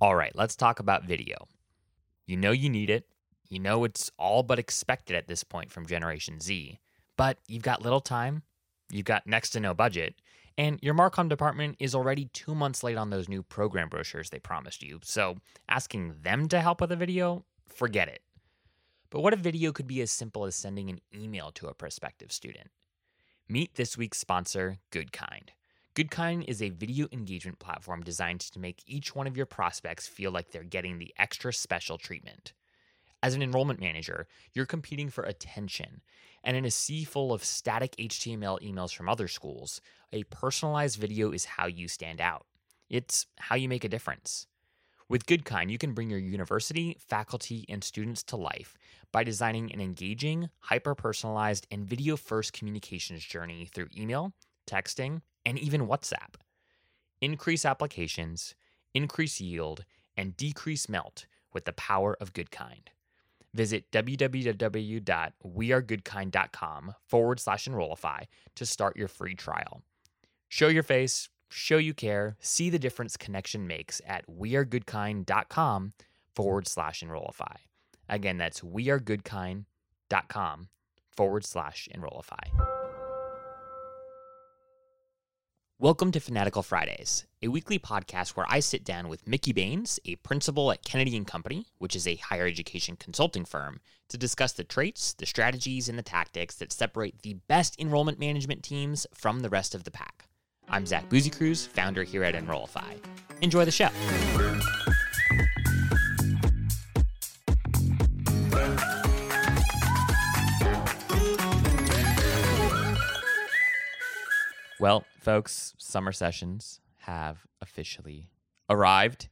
All right, let's talk about video. You know you need it. You know it's all but expected at this point from Generation Z, but you've got little time, you've got next to no budget, and your Marcom department is already two months late on those new program brochures they promised you. So asking them to help with a video, forget it. But what if video could be as simple as sending an email to a prospective student? Meet this week's sponsor, Goodkind. Goodkind is a video engagement platform designed to make each one of your prospects feel like they're getting the extra special treatment. As an enrollment manager, you're competing for attention, and in a sea full of static HTML emails from other schools, a personalized video is how you stand out. It's how you make a difference. With Goodkind, you can bring your university, faculty, and students to life by designing an engaging, hyper personalized, and video first communications journey through email, texting, and even WhatsApp. Increase applications, increase yield, and decrease melt with the power of Goodkind. Visit www.wearegoodkind.com forward slash enrollify to start your free trial. Show your face, show you care, see the difference connection makes at wearegoodkind.com forward slash enrollify. Again, that's wearegoodkind.com forward slash enrollify. Welcome to Fanatical Fridays, a weekly podcast where I sit down with Mickey Baines, a principal at Kennedy and Company, which is a higher education consulting firm, to discuss the traits, the strategies, and the tactics that separate the best enrollment management teams from the rest of the pack. I'm Zach Busekrus, founder here at Enrollify. Enjoy the show. Well, folks, summer sessions have officially arrived,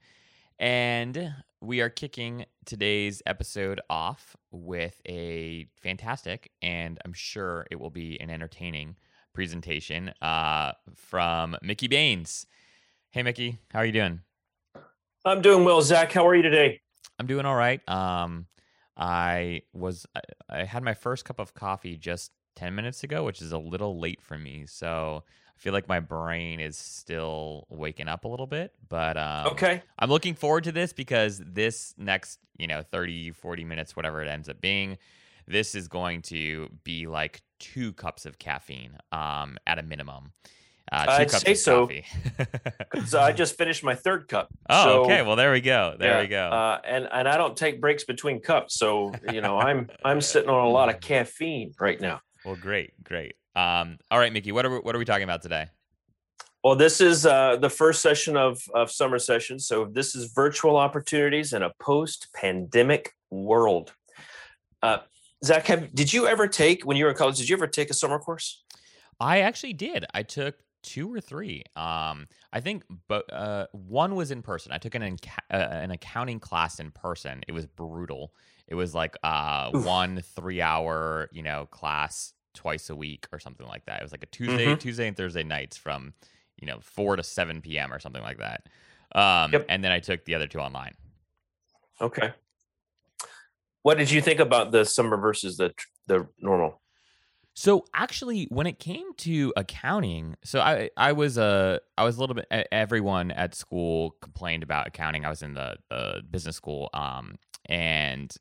and we are kicking today's episode off with a fantastic and I'm sure it will be an entertaining presentation uh, from Mickey Baines. Hey, Mickey, how are you doing? I'm doing well, Zach. How are you today? I'm doing all right. Um, I was I, I had my first cup of coffee just 10 minutes ago, which is a little late for me. So I feel like my brain is still waking up a little bit. But um, okay. I'm looking forward to this because this next, you know, 30, 40 minutes, whatever it ends up being, this is going to be like two cups of caffeine um, at a minimum. Uh, 2 I'd cups say of so. coffee. So I just finished my third cup. oh, So, okay. Well, there we go. There yeah, we go. Uh, and and I don't take breaks between cups, so you know I'm I'm sitting on a lot of caffeine right now. Well, great, great. Um, all right, Mickey, what are we, what are we talking about today? Well, this is uh, the first session of of summer session, so this is virtual opportunities in a post pandemic world. Uh, Zach, have, did you ever take when you were in college? Did you ever take a summer course? I actually did. I took two or three. Um, I think, but uh, one was in person. I took an enca- uh, an accounting class in person. It was brutal. It was like uh, Oof. one three hour, you know, class twice a week or something like that. It was like a Tuesday, Mhm. Tuesday and Thursday nights from you know four to seven p.m. or something like that. Um, Yep. And then I took the other two online. Okay. What did you think about the summer versus the the normal? So actually, when it came to accounting, so I I was a I was a little bit. Everyone at school complained about accounting. I was in the, the business school, um, and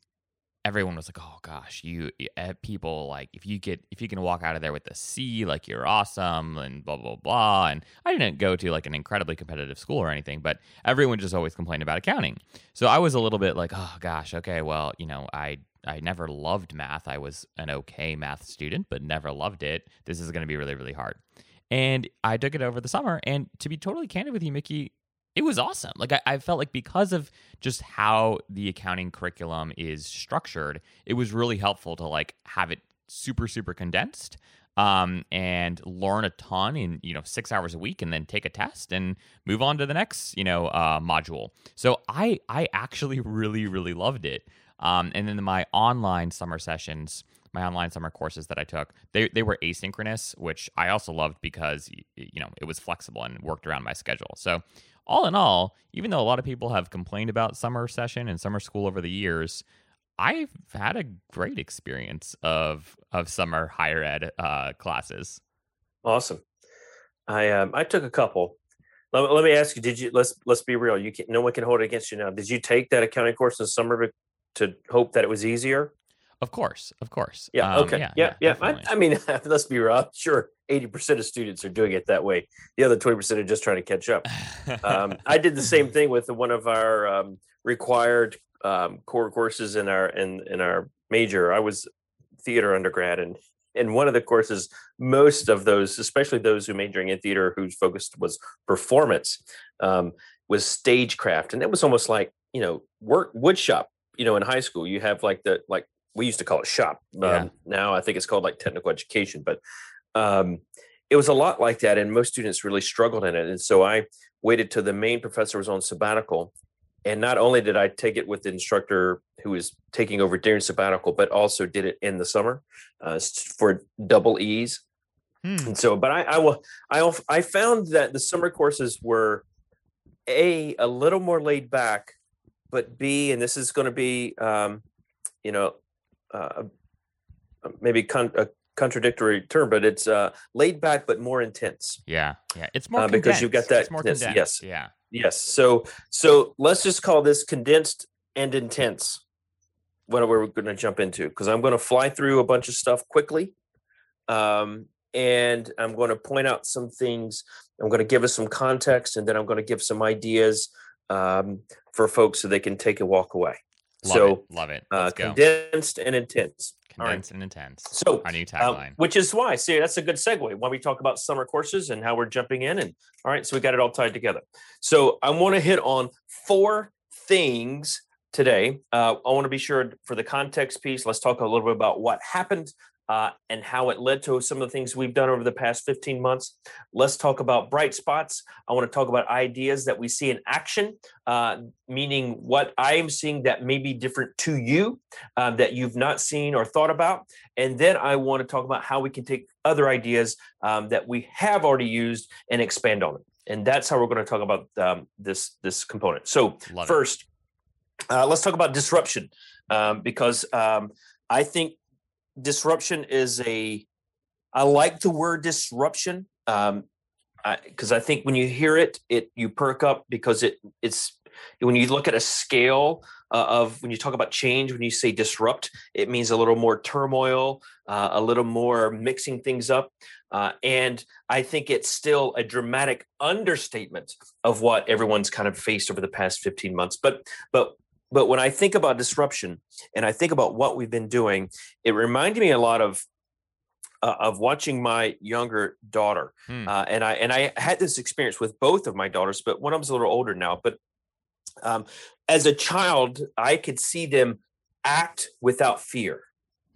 everyone was like, "Oh gosh, you uh, people like if you get if you can walk out of there with a C, like you're awesome," and blah blah blah. And I didn't go to like an incredibly competitive school or anything, but everyone just always complained about accounting. So I was a little bit like, "Oh gosh, okay, well, you know, I I never loved math. I was an okay math student, but never loved it. This is going to be really, really hard. And I took it over the summer. And to be totally candid with you, Mickey, it was awesome. Like, I, I felt like because of just how the accounting curriculum is structured, it was really helpful to like have it super, super condensed um, and learn a ton in you know six hours a week, and then take a test and move on to the next you know uh, module. So I I actually really really loved it. Um, and then my online summer sessions, my online summer courses that I took, they they were asynchronous, which I also loved because you know it was flexible and worked around my schedule. So all in all, even though a lot of people have complained about summer session and summer school over the years, I've had a great experience of of summer higher ed uh, classes. Awesome. I um, I took a couple. Let, let me ask you: Did you let's let's be real? You can, no one can hold it against you now. Did you take that accounting course in the summer to hope that it was easier? Of course, of course. Yeah. Um, okay. Yeah. Yeah. yeah, yeah. I, I, mean, let's be real. sure, eighty percent of students are doing it that way. The other twenty percent are just trying to catch up. um, I did the same thing with one of our um, required um, core courses in our in in our major. I was theater undergrad, and in one of the courses, most of those, especially those who majoring in theater, whose focus was performance, um, was stagecraft, and it was almost like you know work woodshop. You know, in high school, you have like the like we used to call it shop. Um, yeah. Now I think it's called like technical education, but um, it was a lot like that, and most students really struggled in it. And so I waited till the main professor was on sabbatical, and not only did I take it with the instructor who was taking over during sabbatical, but also did it in the summer uh, for double E's. Hmm. And so, but I, I will, I, I found that the summer courses were a a little more laid back, but b, and this is going to be, um, you know, uh, maybe con- a contradictory term, but it's uh, laid back but more intense. Yeah, yeah, it's more uh, because you've got that. Condensed. Yes, yeah, yes. So, so let's just call this condensed and intense. What we're going to jump into because I'm going to fly through a bunch of stuff quickly, um, and I'm going to point out some things. I'm going to give us some context, and then I'm going to give some ideas um, for folks so they can take a walk away. Love so it. love it. Uh, condensed and intense. Condensed right. and intense. So our new um, tagline, um, which is why, see, that's a good segue when we talk about summer courses and how we're jumping in. And all right, so we got it all tied together. So I want to hit on four things today. Uh, I want to be sure for the context piece. Let's talk a little bit about what happened uh, and how it led to some of the things we've done over the past 15 months. Let's talk about bright spots. I want to talk about ideas that we see in action, uh, meaning what I am seeing that may be different to you uh, that you've not seen or thought about. And then I want to talk about how we can take other ideas um, that we have already used and expand on it. And that's how we're going to talk about um, this this component. So Love first, uh, let's talk about disruption um, because um, I think disruption is a i like the word disruption um because I, I, think when you hear it it you perk up because it it's when you look at a scale uh, of when you talk about change when you say disrupt it means a little more turmoil uh, a little more mixing things up uh, and i think it's still a dramatic understatement of what everyone's kind of faced over the past 15 months but but but when I think about disruption and I think about what we've been doing, it reminded me a lot of uh, of watching my younger daughter. Hmm. Uh, and I and I had this experience with both of my daughters, but one of them's a little older now. But um, as a child, I could see them act without fear.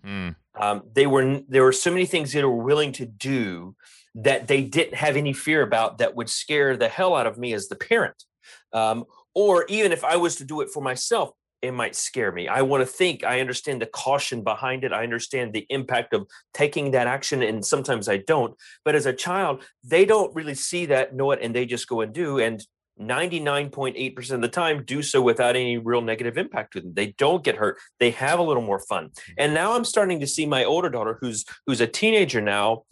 Hmm. Um, they were there were so many things they were willing to do that they didn't have any fear about that would scare the hell out of me as the parent. Um, or even if I was to do it for myself, it might scare me. I want to think, I understand the caution behind it. I understand the impact of taking that action. And sometimes I don't. But as a child, they don't really see that, know it, and they just go and do. And 99.8% of the time do so without any real negative impact to them. They don't get hurt. They have a little more fun. Mm-hmm. And now I'm starting to see my older daughter who's who's a teenager now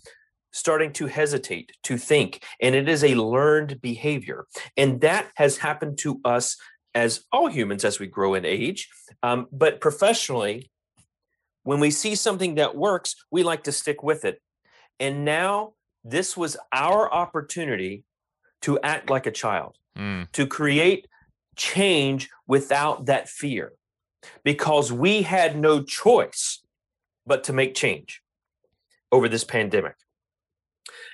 starting to hesitate, to think, and it is a learned behavior. And that has happened to us as all humans as we grow in age. Um, but professionally, when we see something that works, we like to stick with it. And now this was our opportunity to act like a child, mm. to create change without that fear, because we had no choice but to make change over this pandemic.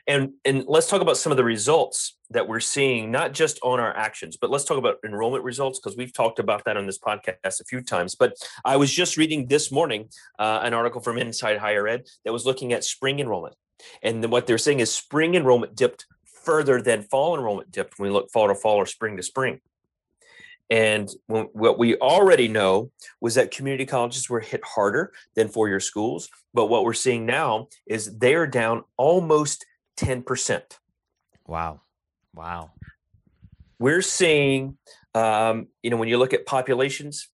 And and let's talk about some of the results that we're seeing, not just on our actions, but let's talk about enrollment results because we've talked about that on this podcast a few times. But I was just reading this morning uh, an article from Inside Higher Ed that was looking at spring enrollment, and what they're saying is spring enrollment dipped further than fall enrollment dipped when we look fall to fall or spring to spring. And what we already know was that community colleges were hit harder than four year schools. But what we're seeing now is they're down almost 10%. Wow. Wow. We're seeing, um, you know, when you look at populations,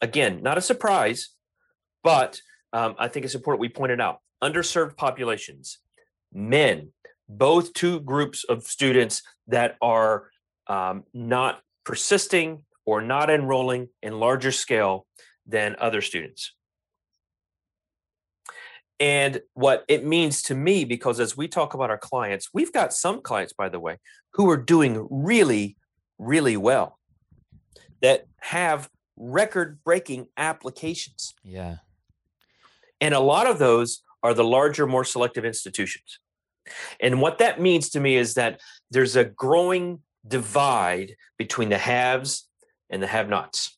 again, not a surprise, but um, I think it's important we pointed out underserved populations, men, both two groups of students that are um, not persisting or not enrolling in larger scale than other students. And what it means to me, because as we talk about our clients, we've got some clients, by the way, who are doing really, really well that have record breaking applications. Yeah. And a lot of those are the larger, more selective institutions. And what that means to me is that there's a growing divide between the haves and the have nots.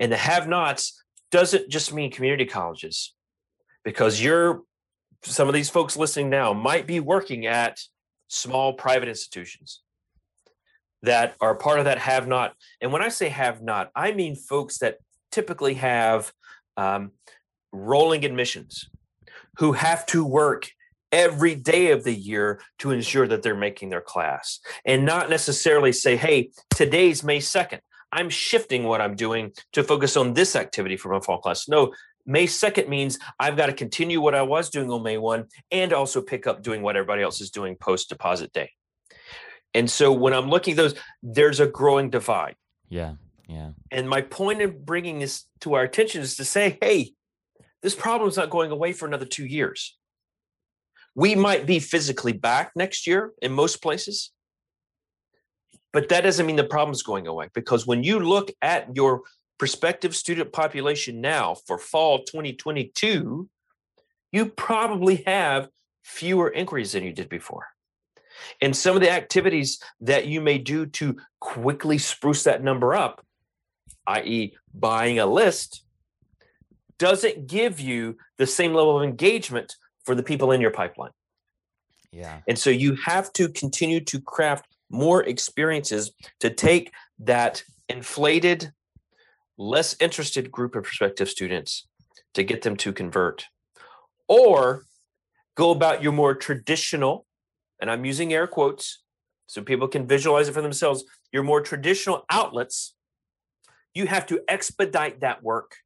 And the have nots doesn't just mean community colleges, because you're some of these folks listening now might be working at small private institutions that are part of that have not. And when I say have not, I mean folks that typically have um, rolling admissions who have to work every day of the year to ensure that they're making their class and not necessarily say, hey, today's May 2nd. I'm shifting what I'm doing to focus on this activity for my fall class. No, May 2nd means I've got to continue what I was doing on May 1 and also pick up doing what everybody else is doing post deposit day. And so when I'm looking at those, there's a growing divide. Yeah. Yeah. And my point in bringing this to our attention is to say, hey, this problem is not going away for another two years. We might be physically back next year in most places, but that doesn't mean the problem's going away because when you look at your prospective student population now for fall 2022, you probably have fewer inquiries than you did before. And some of the activities that you may do to quickly spruce that number up, i.e., buying a list, doesn't give you the same level of engagement for the people in your pipeline. Yeah. And so you have to continue to craft more experiences to take that inflated less interested group of prospective students to get them to convert or go about your more traditional and i'm using air quotes so people can visualize it for themselves your more traditional outlets you have to expedite that work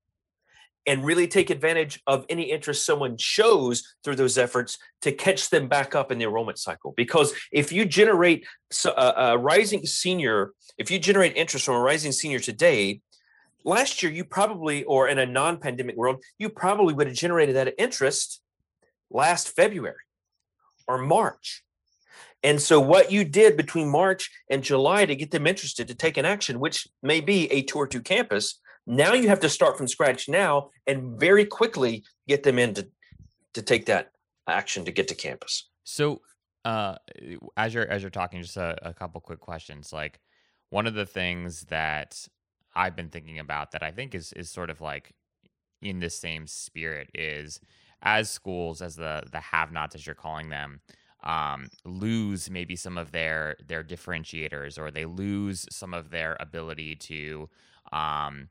and really take advantage of any interest someone shows through those efforts to catch them back up in the enrollment cycle. Because if you generate a, a, uh, uh, rising senior, if you generate interest from a rising senior today, last year you probably or in a non-pandemic world you probably would have generated that interest last february or march and so what you did between march and july to get them interested to take an action which may be a tour to campus now you have to start from scratch now and very quickly get them in to, to take that action to get to campus. So uh, as you're as you're talking just a, a couple quick questions like one of the things that I've been thinking about that I think is is sort of like in the same spirit is as schools as the the have-nots as you're calling them um, lose maybe some of their their differentiators or they lose some of their ability to um,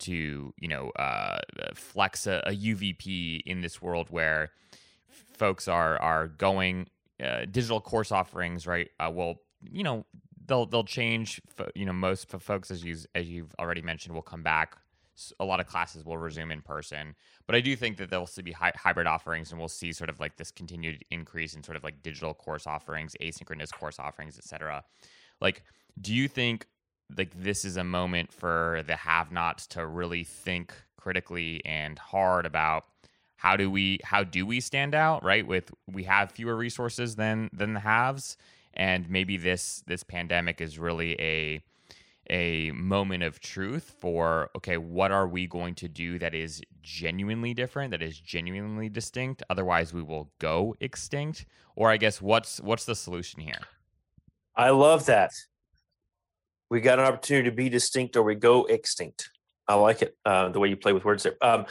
to you know uh, flex a, a, UVP in this world where folks are are going uh, digital course offerings right uh, will you know they'll they'll change. You know, most folks, as you as you've already mentioned, will come back. A lot of classes will resume in person, but I do think that there'll still be hy- hybrid offerings, and we'll see sort of like this continued increase in sort of like digital course offerings, asynchronous course offerings, etc. Like, do you think like this is a moment for the have-nots to really think critically and hard about how do we how do we stand out right? With we have fewer resources than than the haves and maybe this this pandemic is really a a moment of truth for okay what are we going to do that is genuinely different that is genuinely distinct? Otherwise we will go extinct. Or i guess what's what's the solution here? I love that we got an opportunity to be distinct or we go extinct i like it uh, the way you play with words there um,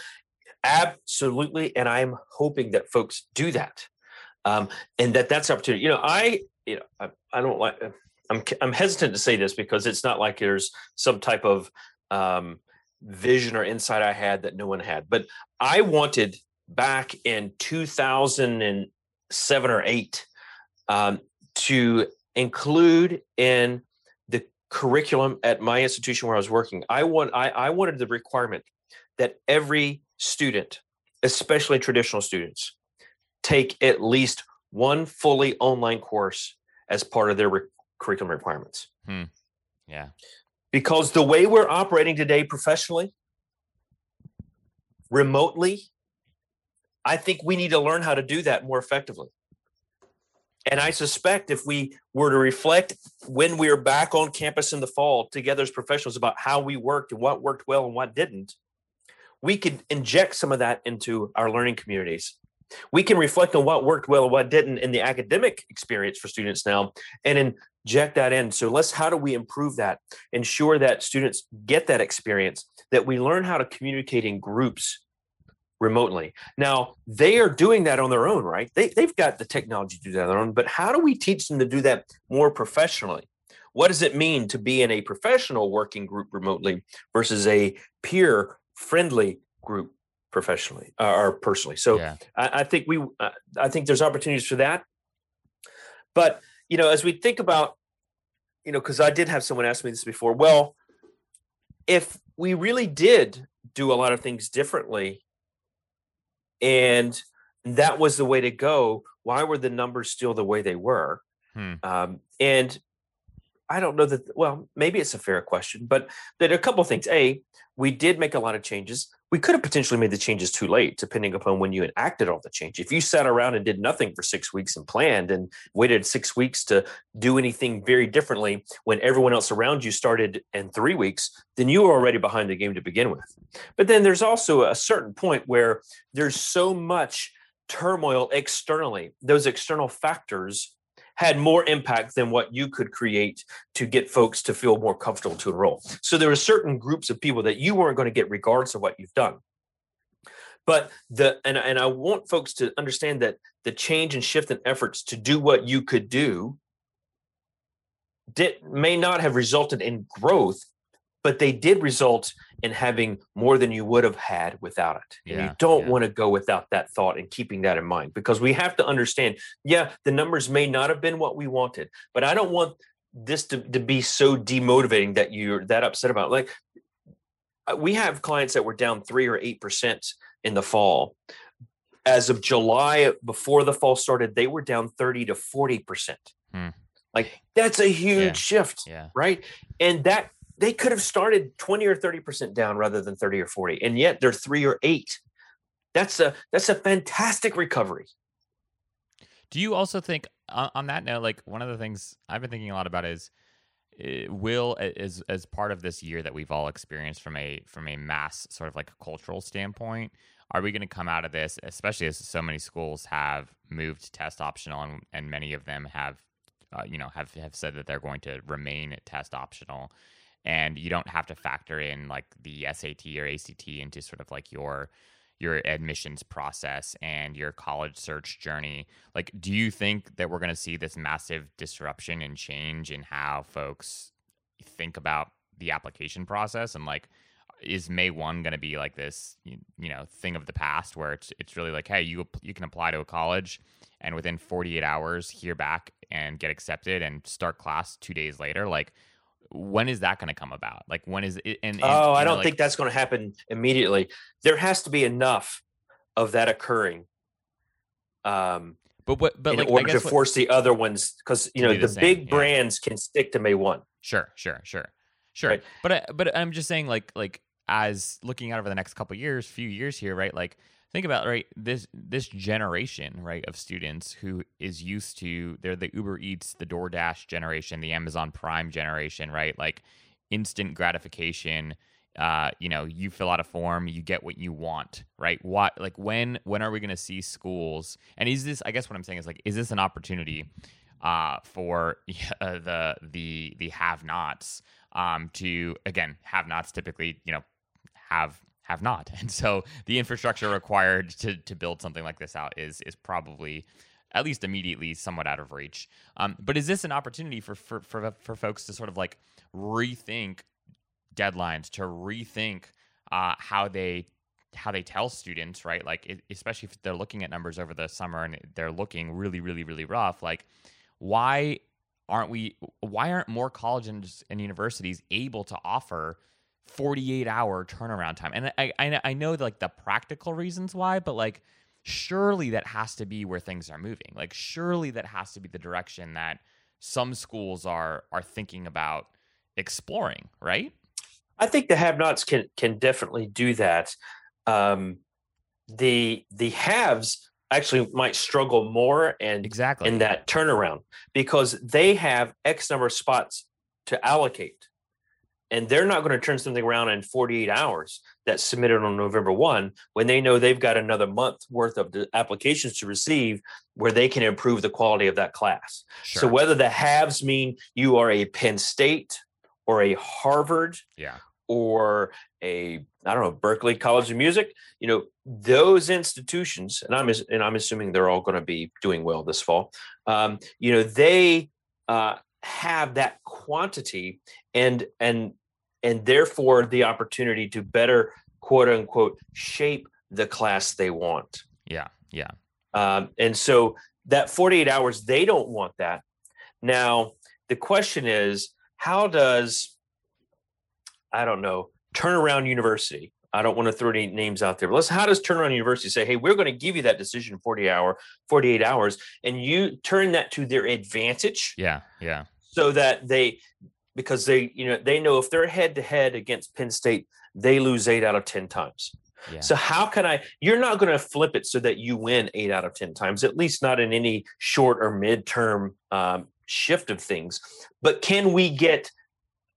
absolutely and i'm hoping that folks do that um, and that that's opportunity you know i you know, I, I don't like. I'm I'm hesitant to say this because it's not like there's some type of um, vision or insight I had that no one had. But I wanted back in 2007 or eight um, to include in curriculum at my institution where I was working. I want I, I wanted the requirement that every student, especially traditional students, take at least one fully online course as part of their re- curriculum requirements. Hmm. Yeah. Because the way we're operating today professionally, remotely, I think we need to learn how to do that more effectively. And I suspect if we were to reflect when we are back on campus in the fall together as professionals about how we worked and what worked well and what didn't, we could inject some of that into our learning communities. We can reflect on what worked well and what didn't in the academic experience for students now and inject that in. So let's how do we improve that? Ensure that students get that experience, that we learn how to communicate in groups remotely. Now, they are doing that on their own, right? They, they've got the technology to do that on their own, but how do we teach them to do that more professionally? What does it mean to be in a professional working group remotely versus a peer friendly group professionally uh, or personally? So yeah. I, I, think we, uh, I think there's opportunities for that. But, you know, as we think about, you know, because I did have someone ask me this before, well, if we really did do a lot of things differently and that was the way to go. Why were the numbers still the way they were? Hmm. Um, and I don't know that. Well, maybe it's a fair question, but there are a couple of things. A, we did make a lot of changes. We could have potentially made the changes too late, depending upon when you enacted all the change. If you sat around and did nothing for six weeks and planned and waited six weeks to do anything very differently when everyone else around you started in three weeks, then you were already behind the game to begin with. But then there's also a certain point where there's so much turmoil externally, those external factors had more impact than what you could create to get folks to feel more comfortable to enroll. So there are certain groups of people that you weren't going to get regardless of what you've done. But the and, and I want folks to understand that the change and shift in efforts to do what you could do did may not have resulted in growth, but they did result in having more than you would have had without it. And yeah, you don't yeah. want to go without that thought and keeping that in mind because we have to understand, yeah, the numbers may not have been what we wanted, but I don't want this to, to be so demotivating that you're that upset about. Like uh, we have clients that were down three or eight percent in the fall. As of July, before the fall started, they were down 30 to 40 percent. Hmm. Like that's a huge yeah. shift, yeah. right? And that they could have started 20 or 30% down rather than 30 or 40 and yet they're 3 or 8 that's a that's a fantastic recovery. Do you also think on, that note like one of the things i've been thinking a lot about is uh, will as as part of this year that we've all experienced from a from a mass sort of like cultural standpoint are we going to come out of this especially as so many schools have moved test optional and, and many of them have uh, you know have have said that they're going to remain test optional and you don't have to factor in like the SAT or ACT into sort of like your your admissions process and your college search journey. Like, do you think that we're going to see this massive disruption and change in how folks think about the application process? And like, is May one going to be like this, you, you know, thing of the past where it's it's really like, hey, you you can apply to a college and within 48 hours hear back and get accepted and start class two days later, like when is that going to come about? Like when is it? And, and oh, I don't like, think that's going to happen immediately. There has to be enough of that occurring. Um, but what? But in like, order to what, force the other ones, because you know the, the big yeah. brands can stick to May one. Sure, sure, sure, sure. Right? But I, but I'm just saying, like like as looking out over the next couple years, few years here, right? Like think about right this this generation right of students who is used to they're the uber eats the doordash generation the amazon prime generation right? Like instant gratification uh, you know you fill out a form you get what you want right? What like when when are we going to see schools and is this i guess what i'm saying is like is this an opportunity uh, for uh, the the the have nots um, to again have nots typically you know have have not. And so the infrastructure required to to build something like this out is is probably at least immediately somewhat out of reach. Um, but is this an opportunity for, for for for folks to sort of like rethink deadlines, to rethink uh, how they how they tell students, right? Like especially if they're looking at numbers over the summer and they're looking really, really, really rough. Like, why aren't we? Why aren't more colleges and universities able to offer 48 hour turnaround time. And I, I, I know like the practical reasons why, but like, surely that has to be where things are moving. Like surely that has to be the direction that some schools are are thinking about exploring, right? I think the have-nots can can definitely do that. Um, the the haves actually might struggle more and exactly in that turnaround because they have X number of spots to allocate. And they're not going to turn something around in 48 hours that's submitted on November 1 when they know they've got another month worth of applications to receive where they can improve the quality of that class. Sure. So whether the haves mean you are a Penn State or a Harvard yeah. or a I don't know Berklee College of Music, you know those institutions, and I'm and I'm assuming they're all going to be doing well this fall. Um, you know they uh, have that quantity and and and therefore the opportunity to better quote unquote shape the class they want. Yeah, yeah. Um, and so that 48 hours, they don't want that. Now the question is, how does I don't know turnaround university I don't want to throw any names out there, but let's how does Turnaround University say, hey, we're going to give you that decision 40 hour, 48 hours, and you turn that to their advantage. Yeah, yeah. So that they because they, you know, they know if they're head to head against Penn State, they lose eight out of 10 times. Yeah. So how can I? You're not going to flip it so that you win eight out of ten times, at least not in any short or midterm um, shift of things. But can we get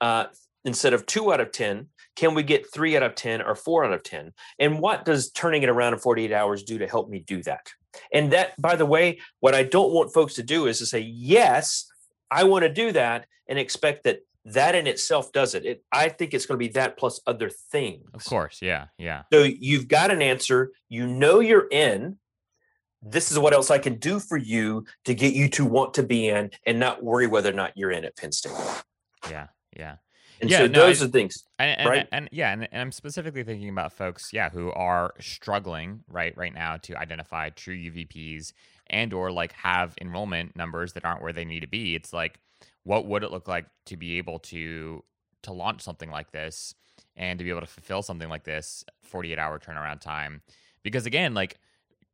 uh, instead of two out of ten, can we get three out of 10 or four out of 10? And what does turning it around in 48 hours do to help me do that? And that, by the way, what I don't want folks to do is to say, yes, I want to do that and expect that that in itself does it. it I think it's going to be that plus other things. Of course. Yeah. Yeah. So you've got an answer. You know you're in. This is what else I can do for you to get you to want to be in and not worry whether or not you're in at Penn State. Yeah. Yeah. And yeah, so no, those I, are things, and, and, right? And, and yeah, and, and, I'm specifically thinking about folks, yeah, who are struggling right right now to identify true UVPs and or like have enrollment numbers that aren't where they need to be. It's like, what would it look like to be able to to launch something like this and to be able to fulfill something like this 48 hour turnaround time? Because again, like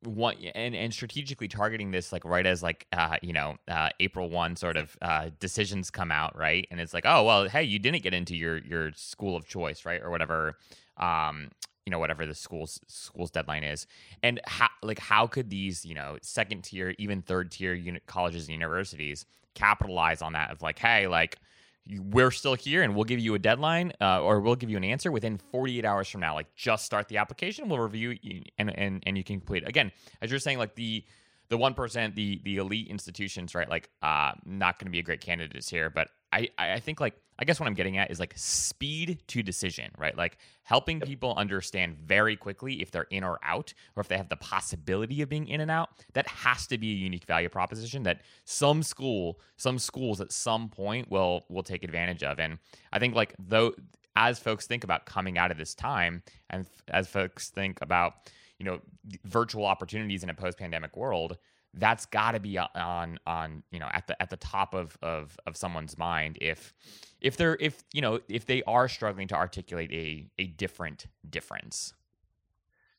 one and and strategically targeting this like right as like uh you know uh April 1 sort of uh decisions come out right and it's like oh well hey you didn't get into your your school of choice right or whatever um you know whatever the school's school's deadline is. And how like how could these you know second tier even third tier unit colleges and universities capitalize on that of like hey like we're still here and we'll give you a deadline uh, or we'll give you an answer within 48 hours from now. Like just start the application we'll review and and, and you can complete again as you're saying like the the 1% the the elite institutions right like uh not going to be a great candidates here but I, I think like I guess what I'm getting at is like speed to decision, right? Like helping people understand very quickly if they're in or out, or if they have the possibility of being in and out. That has to be a unique value proposition that some school, some schools at some point will will take advantage of. And I think like though as folks think about coming out of this time, and as folks think about you know virtual opportunities in a post-pandemic world that's got to be on on you know at the at the top of of of someone's mind if if they're if you know if they are struggling to articulate a a different difference.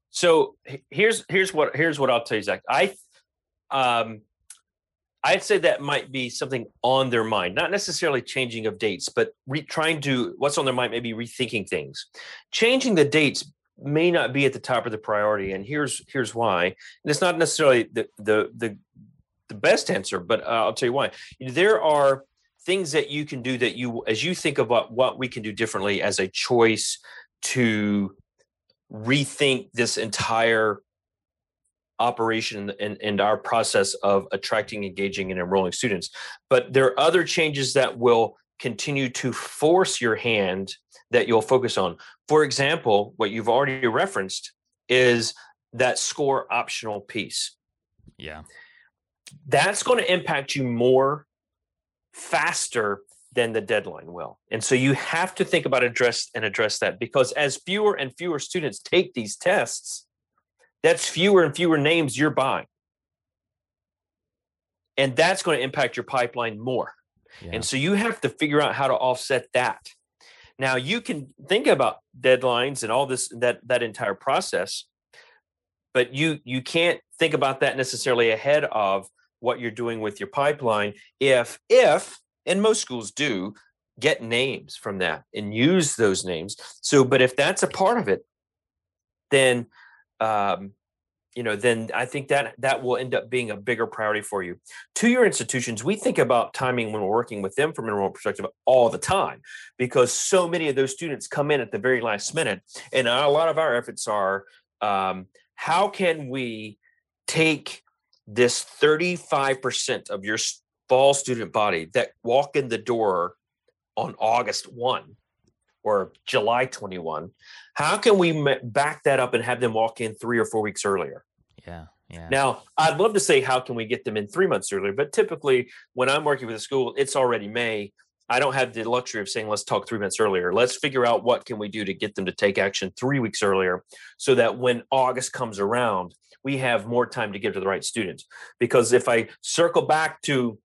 So here's here's what here's what i'll tell you zach. I um i'd say that might be something on their mind not necessarily changing of dates but re- trying to what's on their mind maybe rethinking things. Changing the dates may not be at the top of the priority and here's here's why. And it's not necessarily the the the, the best answer but uh, i'll tell you why. There are things that you can do that you as you think about what we can do differently as a choice to rethink this entire operation and, and our process of attracting engaging and enrolling students. But there are other changes that will continue to force your hand that you'll focus on. For example, what you've already referenced is that score optional piece. Yeah. That's going to impact you more faster than the deadline will. And so you have to think about address and address that because as fewer and fewer students take these tests, that's fewer and fewer names you're buying. And that's going to impact your pipeline more. Yeah. And so you have to figure out how to offset that. Now you can think about deadlines and all this that that entire process, but you you can't think about that necessarily ahead of what you're doing with your pipeline if if and most schools do get names from that and use those names so but if that's a part of it then um, you know then i think that that will end up being a bigger priority for you. To your institutions we think about timing when we're working with them from an enrollment perspective all the time because so many of those students come in at the very last minute and a lot of our efforts are um, how can we take this 35% of your fall student body that walk in the door on August 1 or July 21, how can we back that up and have them walk in three or four weeks earlier? Yeah. Yeah. Now, I'd love to say how can we get them in three months earlier, but typically when I'm working with a school, it's already May. I don't have the luxury of saying let's talk three months earlier. Let's figure out what can we do to get them to take action three weeks earlier, so that when August comes around, we have more time to give to the right students. Because if I circle back to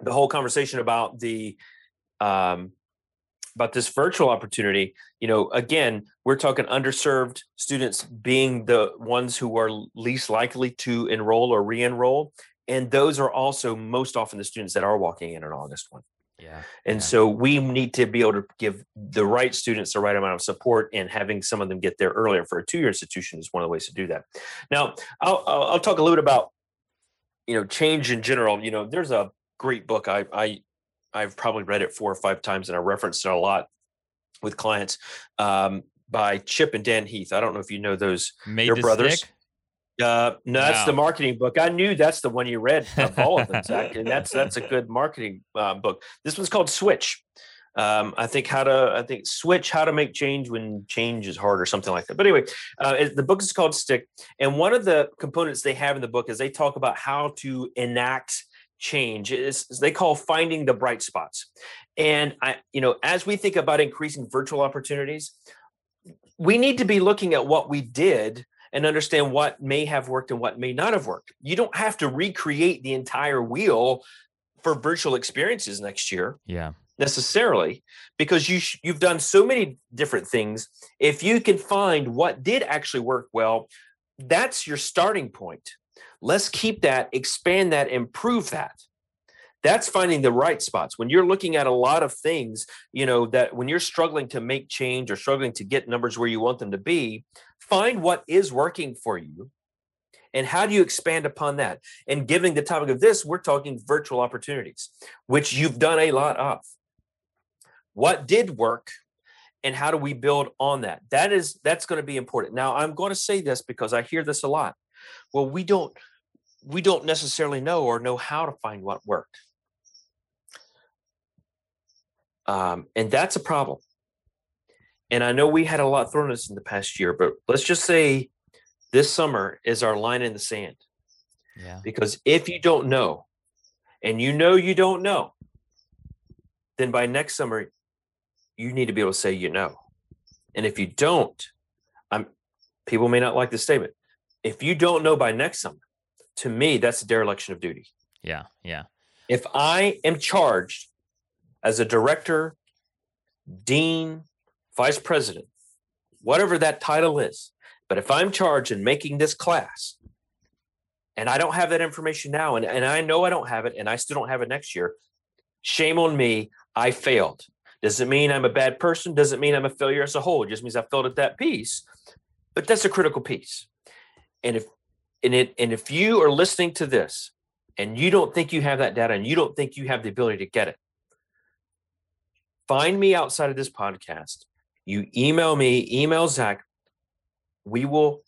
the whole conversation about the um, about this virtual opportunity, you know, again, we're talking underserved students being the ones who are least likely to enroll or re-enroll, and those are also most often the students that are walking in on August one. Yeah. And yeah. so we need to be able to give the right students the right amount of support and having some of them get there earlier for a two-year institution is one of the ways to do that. Now, I'll, I'll talk a little bit about, you know, change in general. You know, there's a great book. I, I, I've probably read it four or five times and I referenced it a lot with clients um, by Chip and Dan Heath. I don't know if you know those. Made They're brothers. Stick? Uh, no, that's wow. the marketing book. I knew that's the one you read of all of them, Zach, and that's that's a good marketing uh, book. This one's called Switch. Um, I think how to I think switch how to make change when change is hard or something like that. But anyway, uh, the book is called Stick, and one of the components they have in the book is they talk about how to enact change is, is they call finding the bright spots. And I, you know, as we think about increasing virtual opportunities, we need to be looking at what we did and understand what may have worked and what may not have worked. You don't have to recreate the entire wheel for virtual experiences next year. Yeah. Necessarily, because you sh- you've done so many different things. If you can find what did actually work well, that's your starting point. Let's keep that, expand that, improve that. That's finding the right spots. When you're looking at a lot of things you know that when you're struggling to make change or struggling to get numbers where you want them to be find what is working for you and how do you expand upon that? And giving the topic of this we're talking virtual opportunities which you've done a lot of. What did work and how do we build on that? That is that's going to be important. Now i'm going to say this because i hear this a lot well we don't we don't necessarily know or know how to find what worked um, and that's a problem. And I know we had a lot thrown at us in the past year, but let's just say this summer is our line in the sand. Yeah. Because if you don't know, and you know you don't know, then by next summer, you need to be able to say you know. And if you don't, I'm people may not like the statement. If you don't know by next summer, to me, that's a dereliction of duty. Yeah. Yeah. If I am charged as a director, dean, vice president, whatever that title is. But if I'm charged in making this class and I don't have that information now, and, and I know I don't have it, and I still don't have it next year, shame on me. I failed. Does it mean I'm a bad person? Does it mean I'm a failure as a whole? It just means I failed at that piece. But that's a critical piece. And if and it and if you are listening to this and you don't think you have that data and you don't think you have the ability to get it, find me outside of this podcast. You email me, email Zach. We will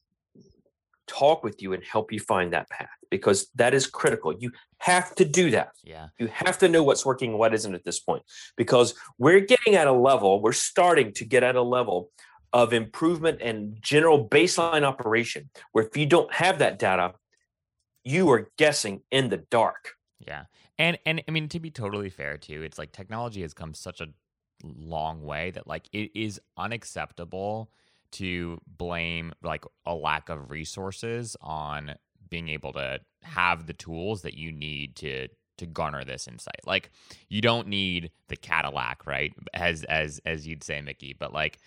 talk with you and help you find that path because that is critical. You have to do that. Yeah. You have to know what's working and what isn't at this point because we're getting at a level, we're starting to get at a level of improvement and general baseline operation where if you don't have that data, you are guessing in the dark. Yeah. And and I mean to be totally fair too, it's like technology has come such a long way that like it is unacceptable to blame like a lack of resources on being able to have the tools that you need to to garner this insight. Like you don't need the Cadillac, right? As as as you'd say, Mickey, but like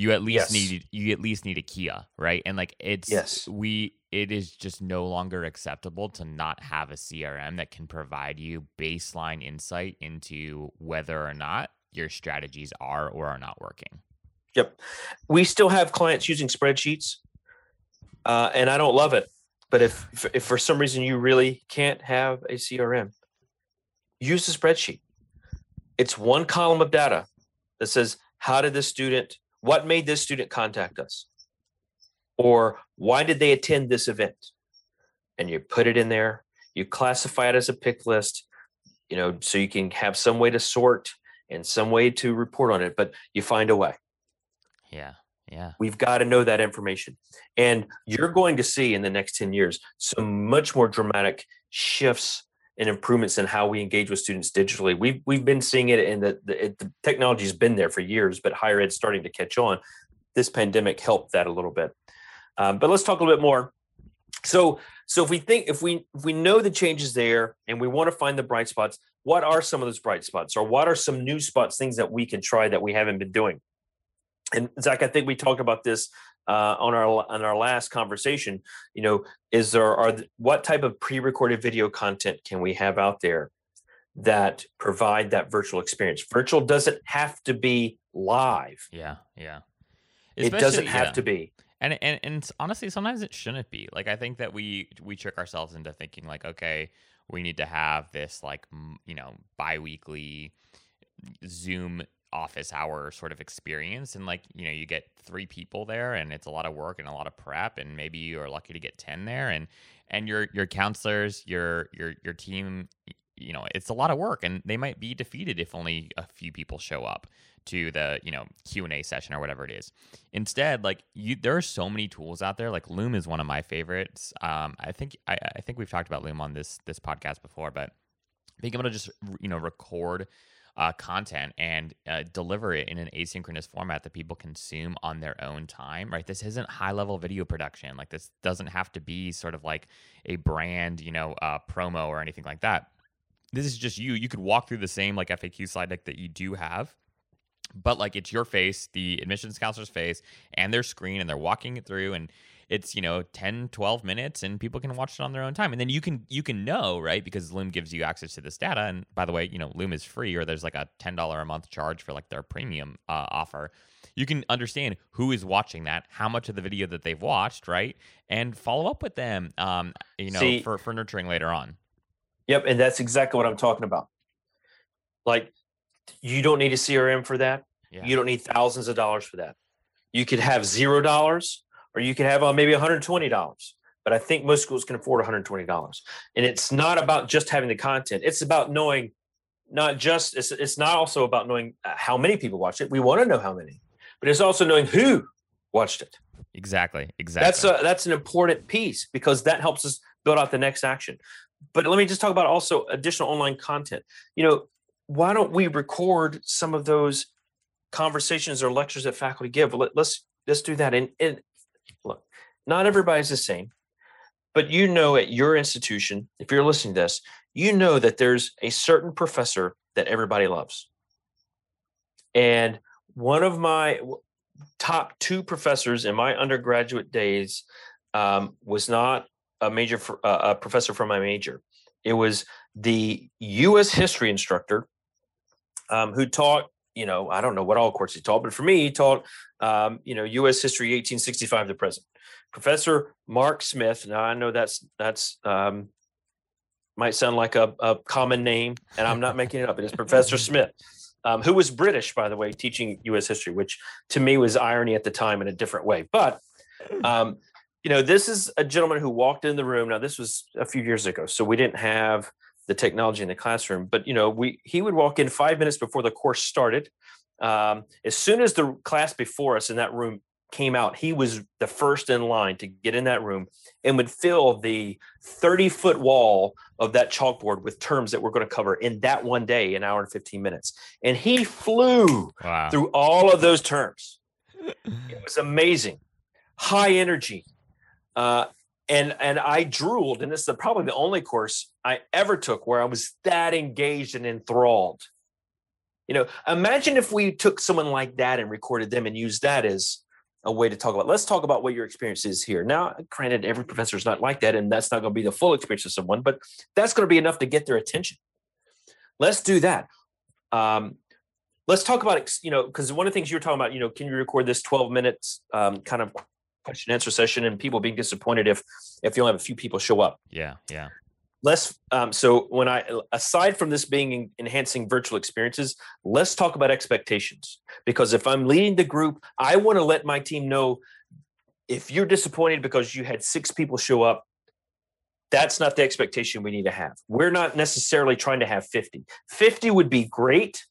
you at least yes. need you at least need a Kia, right? And like it's yes. we it is just no longer acceptable to not have a CRM that can provide you baseline insight into whether or not your strategies are or are not working. Yep. We still have clients using spreadsheets, uh, and I don't love it. But if, if for some reason you really can't have a CRM, use the spreadsheet. It's one column of data that says, how did this student, what made this student contact us? Or why did they attend this event? And you put it in there, you classify it as a pick list, you know, so you can have some way to sort and some way to report on it, but you find a way. Yeah. Yeah. We've got to know that information. And you're going to see in the next 10 years some much more dramatic shifts and improvements in how we engage with students digitally. We've, we've been seeing it and the, the, the technology has been there for years, but higher ed's starting to catch on. This pandemic helped that a little bit. Um, but let's talk a little bit more. So, so if we think if we if we know the changes there and we want to find the bright spots, what are some of those bright spots, or what are some new spots, things that we can try that we haven't been doing? and Zach, I think we talked about this uh, on our on our last conversation. You know, is there are what type of pre-recorded video content can we have out there that provide that virtual experience? Virtual doesn't have to be live. Yeah, yeah. Especially, it doesn't have yeah. to be. And, and and honestly, sometimes it shouldn't be. Like I think that we we trick ourselves into thinking like, okay, we need to have this like you know biweekly Zoom office hour sort of experience and like you know you get three people there and it's a lot of work and a lot of prep and maybe you're lucky to get 10 there and and your your counselors your your your team you know it's a lot of work and they might be defeated if only a few people show up to the you know q&a session or whatever it is. Instead like you there are so many tools out there like loom is one of my favorites. Um i think i, I think we've talked about loom on this this podcast before but being able to just you know record uh, content and uh, deliver it in an asynchronous format that people consume on their own time, right? This isn't high level video production. Like this doesn't have to be sort of like a brand, you know, uh, promo or anything like that. This is just you. You could walk through the same like FAQ slide deck that you do have but like it's your face the admissions counselor's face and their screen and they're walking it through and it's you know 10 12 minutes and people can watch it on their own time. And then you can you can know right? Because loom gives you access to this data. And by the way you know loom is free or there's like a $10 a month charge for like their premium uh, offer. You can understand who is watching that how much of the video that they've watched right? And follow up with them um you know See, for for nurturing later on. Yep and that's exactly what i'm talking about. Like you don't need a crm for that. Yeah. you don't need thousands of dollars for that. You could have zero dollars or you could have on maybe $120 but i think most schools can afford $120 and it's not about just having the content. It's about knowing not just it's, it's not also about knowing uh, how many people watch it. We want to know how many but it's also knowing who watched it. Exactly exactly. that's a that's an important piece because that helps us build out the next action. But let me just talk about also additional online content. You know why don't we record some of those conversations or lectures that faculty give? Let, us let's do that. And, and look, not everybody's the same, but you know at your institution, if you're listening to this, you know that there's a certain professor that everybody loves. And one of my top two professors in my undergraduate days um, was not a major for, uh, a professor from my major. It was the U.S. history instructor um, who taught you know, I don't know what all courses he taught, but for me, he taught, um, you know, U.S. history 1865 to present. Professor Mark Smith. Now I know that's that's um, might sound like a, a common name, and I'm not making it up. It is Professor Smith, um, who was British, by the way, teaching U.S. history, which to me was irony at the time in a different way. But um, you know, this is a gentleman who walked in the room. Now this was a few years ago, so we didn't have the technology in the classroom. But you know, we he would walk in five minutes before the course started. Um, as soon as the class before us in that room came out, he was the first in line to get in that room and would fill the 30 foot wall of that chalkboard with terms that we're going to cover in that one day, an hour and 15 minutes. And he flew wow. through all of those terms. it was amazing. High energy. Uh, and and I drooled, and this is probably the only course I ever took where I was that engaged and enthralled. You know, imagine if we took someone like that and recorded them and used that as a way to talk about. Let's talk about what your experience is here. Now, granted, every professor is not like that, and that's not going to be the full experience of someone, but that's going to be enough to get their attention. Let's do that. Um, let's talk about you know because one of the things you were talking about, you know, can you record this twelve minutes um, kind of question and answer session, and people being disappointed if if you only have a few people show up. Yeah, yeah. Let's um, so when i aside from this being enhancing virtual experiences let's talk about expectations. Because if i'm leading the group i want to let my team know if you're disappointed because you had six people show up that's not the expectation we need to have. We're not necessarily trying to have 50 50 would be great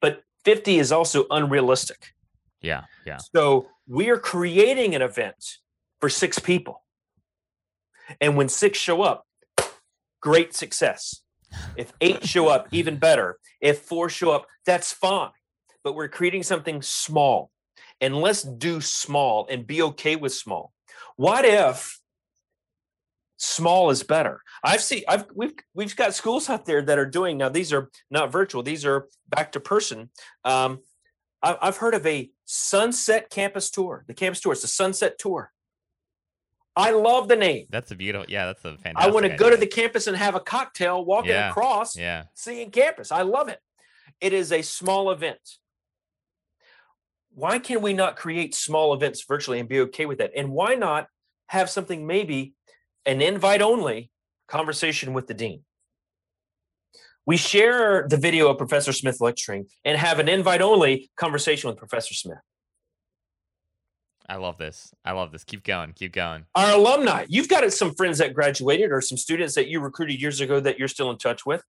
but 50 is also unrealistic yeah yeah so we are creating an event for six people and when six show up great success. If eight show up, even better. If four show up, that's fine. But we're creating something small. And let's do small and be okay with small. What if small is better? I've seen I've we've we've got schools out there that are doing now. These are not virtual; these are back to person. Um, I've heard of a sunset campus tour. The campus tour. It's a sunset tour. I love the name. That's a beautiful. Yeah, that's a fantastic. I want to go to the campus and have a cocktail walking yeah. across, yeah. seeing campus. I love it. It is a small event. Why can we not create small events virtually and be okay with that? And why not have something maybe an invite only conversation with the dean? We share the video of Professor Smith lecturing and have an invite only conversation with Professor Smith. I love this. I love this. Keep going. Keep going. Our alumni, you've got some friends that graduated or some students that you recruited years ago that you're still in touch with.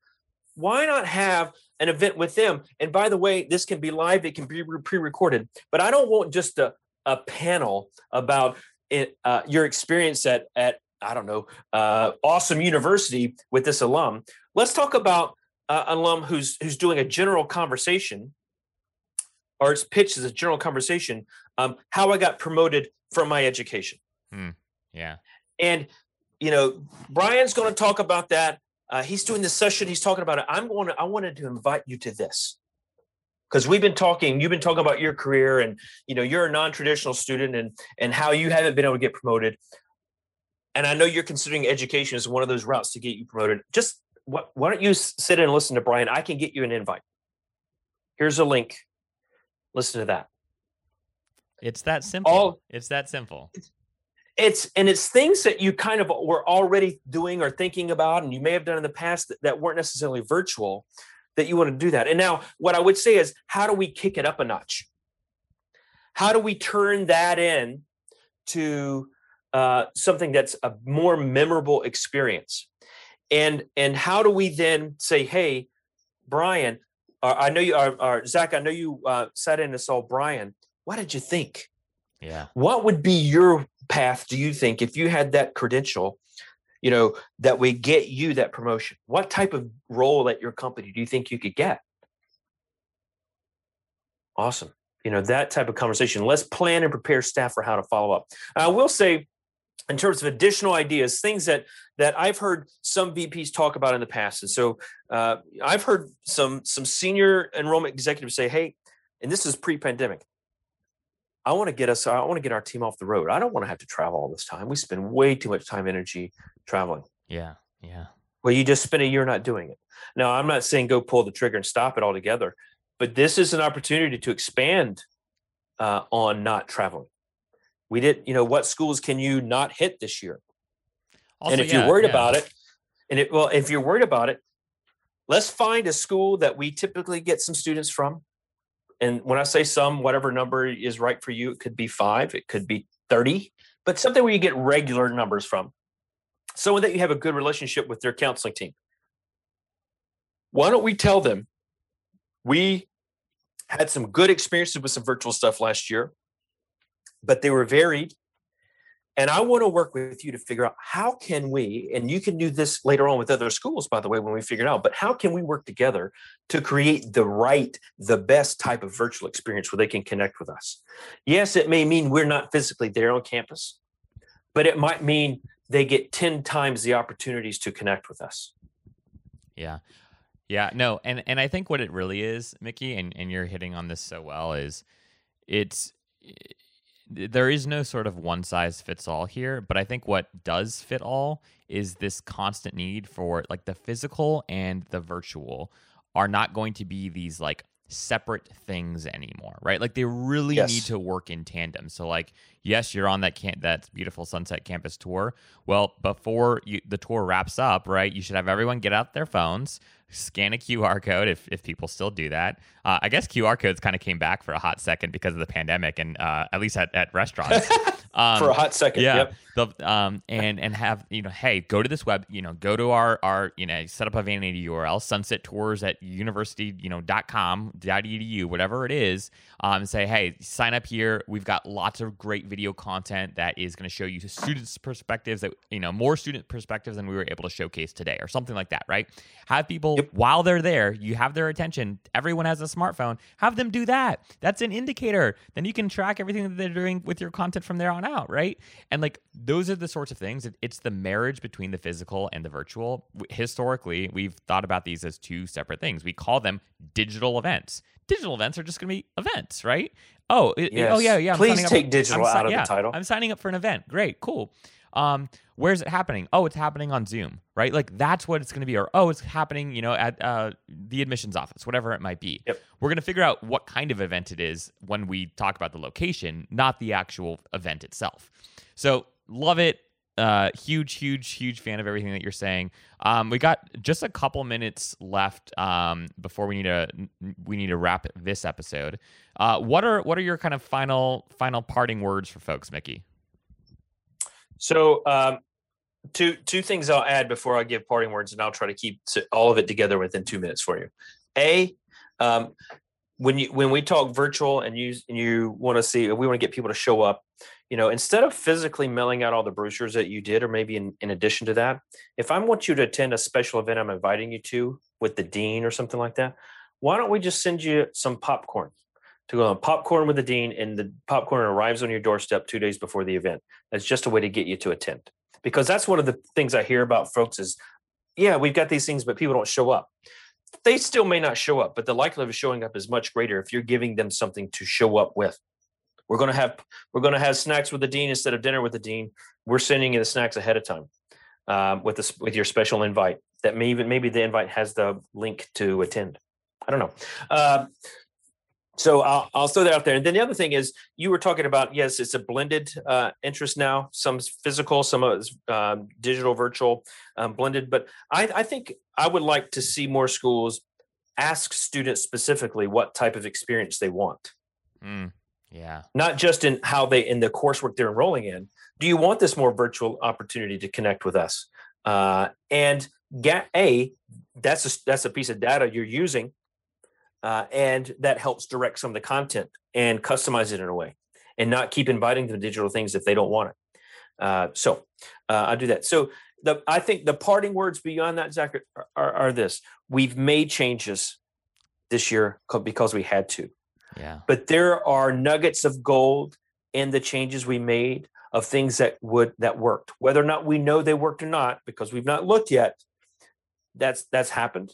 Why not have an event with them? And by the way, this can be live, it can be pre recorded, but I don't want just a, a panel about it, uh, your experience at, at, I don't know, uh, awesome university with this alum. Let's talk about uh, alum who's who's doing a general conversation or it's pitched as a general conversation um, how i got promoted from my education. Hmm. yeah. And you know brian's going to talk about that. Uh, he's doing this session. He's talking about it. I'm going to i wanted to invite you to this. Because we've been talking you've been talking about your career and you know you're a non-traditional student and and how you haven't been able to get promoted. And i know you're considering education as one of those routes to get you promoted. Just what, why don't you sit and listen to brian i can get you an invite here's a link Listen to that. It's that simple. All, it's that simple. It's and it's things that you kind of were already doing or thinking about, and you may have done in the past that, that weren't necessarily virtual. That you want to do that. And now, what I would say is, how do we kick it up a notch? How do we turn that in to uh, something that's a more memorable experience? And and how do we then say, hey, Brian, uh, I know you are, uh, Zach. I know you uh, sat in and saw Brian. What did you think? Yeah. What would be your path? Do you think if you had that credential, you know, that would get you that promotion? What type of role at your company do you think you could get? Awesome. You know that type of conversation. Let's plan and prepare staff for how to follow up. I will say in terms of additional ideas, things that that I've heard some VPs talk about in the past, and so uh, I've heard some some senior enrollment executives say, "Hey," and this is pre-pandemic. I want to get us. I want to get our team off the road. I don't want to have to travel all this time. We spend way too much time, energy traveling. Yeah, yeah. Well, you just spend a year not doing it. Now, I'm not saying go pull the trigger and stop it altogether, but this is an opportunity to expand uh, on not traveling we did you know what schools can you not hit this year? Also, and if yeah, you're worried yeah. about it and it well if you're worried about it let's find a school that we typically get some students from. And when i say some whatever number is right for you it could be five it could be 30 but something where you get regular numbers from. Someone that you have a good relationship with their counseling team. Why don't we tell them we had some good experiences with some virtual stuff last year but they were varied and i want to work with you to figure out how can we and you can do this later on with other schools by the way when we figure it out but how can we work together to create the right the best type of virtual experience where they can connect with us? Yes it may mean we're not physically there on campus but it might mean they get 10 times the opportunities to connect with us. Yeah. Yeah no and and i think what it really is mickey and and you're hitting on this so well is it's there is no sort of one size fits all here, but I think what does fit all is this constant need for like the physical and the virtual are not going to be these like separate things anymore, right? Like they really yes. need to work in tandem. So like yes, you're on that can- that beautiful Sunset Campus tour. Well, before you, the tour wraps up, right, you should have everyone get out their phones, scan a QR code if, if people still do that. Uh, I guess QR codes kind of came back for a hot second because of the pandemic, and uh, at least at, at restaurants. Um, for a hot second, yeah. Yep. The, um, and and have you know, hey, go to this web, you know, go to our our you know, set up a vanity URL, Sunset Tours at university, you know, dot com, dot edu, whatever it is. Um, say, hey, sign up here. We've got lots of great video content that is going to show you students' perspectives that you know more student perspectives than we were able to showcase today, or something like that, right? Have people yep. while they're there, you have their attention. Everyone has a smartphone. Have them do that. That's an indicator. Then you can track everything that they're doing with your content from there on out, right? And like those are the sorts of things. It's the marriage between the physical and the virtual. Historically, we've thought about these as two separate things. We call them digital events digital events are just going to be events, right? Oh, oh yes. oh yeah, yeah. I'm Please take up, digital out of yeah, the title. I'm signing up for an event. Great, cool. Um, where's it happening? Oh, it's happening on Zoom, right? Like that's what it's going to be. Or oh, it's happening, you know, at uh, the admissions office, whatever it might be. Yep. We're going to figure out what kind of event it is when we talk about the location, not the actual event itself. So love it. Uh, huge, huge, huge fan of everything that you're saying. Um, we got just a couple minutes left um, before we need to we need to wrap this episode. Uh, what are what are your kind of final final parting words for folks, Mickey? So um, two two things I'll add before I give parting words, and I'll try to keep all of it together within two minutes for you. A, um, when you when we talk virtual and you and you want to see, we want to get people to show up you know instead of physically mailing out all the brochures that you did or maybe in, in addition to that if i want you to attend a special event i'm inviting you to with the dean or something like that why don't we just send you some popcorn to go on popcorn with the dean and the popcorn arrives on your doorstep two days before the event that's just a way to get you to attend because that's one of the things i hear about folks is yeah we've got these things but people don't show up they still may not show up but the likelihood of showing up is much greater if you're giving them something to show up with we're to have we're to have snacks with the dean instead of dinner with the dean. We're sending you the snacks ahead of time um, with this with your special invite. That maybe maybe the invite has the link to attend. I don't know. Uh, so I'll, I'll throw that out there. And then the other thing is, you were talking about yes, it's a blended uh, interest now. Some physical, some is um, digital, virtual, um, blended. But I, I think I would like to see more schools ask students specifically what type of experience they want. Mm. Yeah. Not just in how they in the coursework they're enrolling in. Do you want this more virtual opportunity to connect with us? Uh, and get a that's a that's a piece of data you're using, uh, and that helps direct some of the content and customize it in a way, and not keep inviting them digital things if they don't want it. Uh, so uh, I do that. So the I think the parting words beyond that, Zach, are, are, are this: we've made changes this year because we had to. Yeah. But there are nuggets of gold in the changes we made of things that would that worked. Whether or not we know they worked or not, because we've not looked yet, that's that's happened.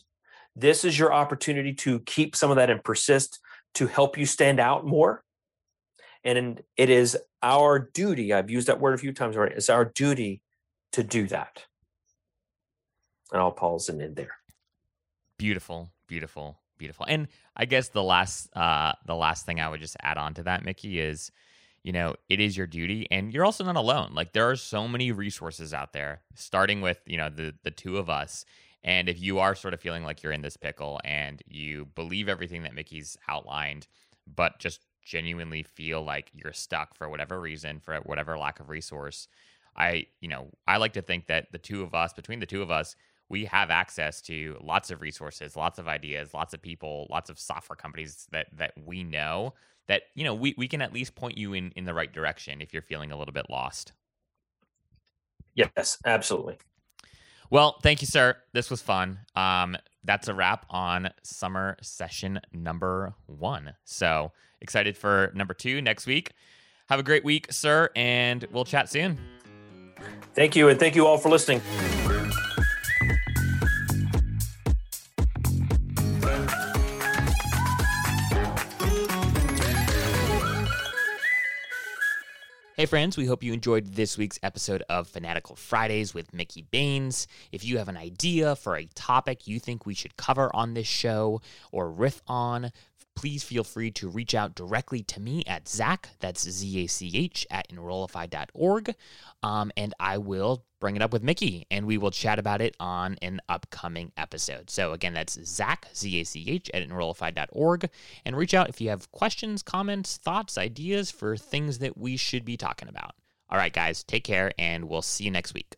This is your opportunity to keep some of that and persist to help you stand out more. And it is our duty, I've used that word a few times already, it's our duty to do that. And I'll pause and end there. Beautiful, beautiful beautiful. And I guess the last uh the last thing I would just add on to that, Mickey, is you know, it is your duty and you're also not alone. Like there are so many resources out there, starting with, you know, the the two of us. And if you are sort of feeling like you're in this pickle and you believe everything that Mickey's outlined, but just genuinely feel like you're stuck for whatever reason, for whatever lack of resource, I, you know, I like to think that the two of us, between the two of us, we have access to lots of resources, lots of ideas, lots of people, lots of software companies that that we know that you know we, we can at least point you in in the right direction if you're feeling a little bit lost. Yes, absolutely. Well, thank you, sir. This was fun. Um, that's a wrap on summer session number one. So excited for number two next week. Have a great week, sir, and we'll chat soon. Thank you, and thank you all for listening. Hey, friends, we hope you enjoyed this week's episode of Fanatical Fridays with Mickey Baines. If you have an idea for a topic you think we should cover on this show or riff on, please feel free to reach out directly to me at Zach, that's Z A C H, at enrollify.org. Um, and I will bring it up with Mickey and we will chat about it on an upcoming episode. So, again, that's Zach, Z A C H, at enrollify.org. And reach out if you have questions, comments, thoughts, ideas for things that we should be talking about. All right, guys, take care and we'll see you next week.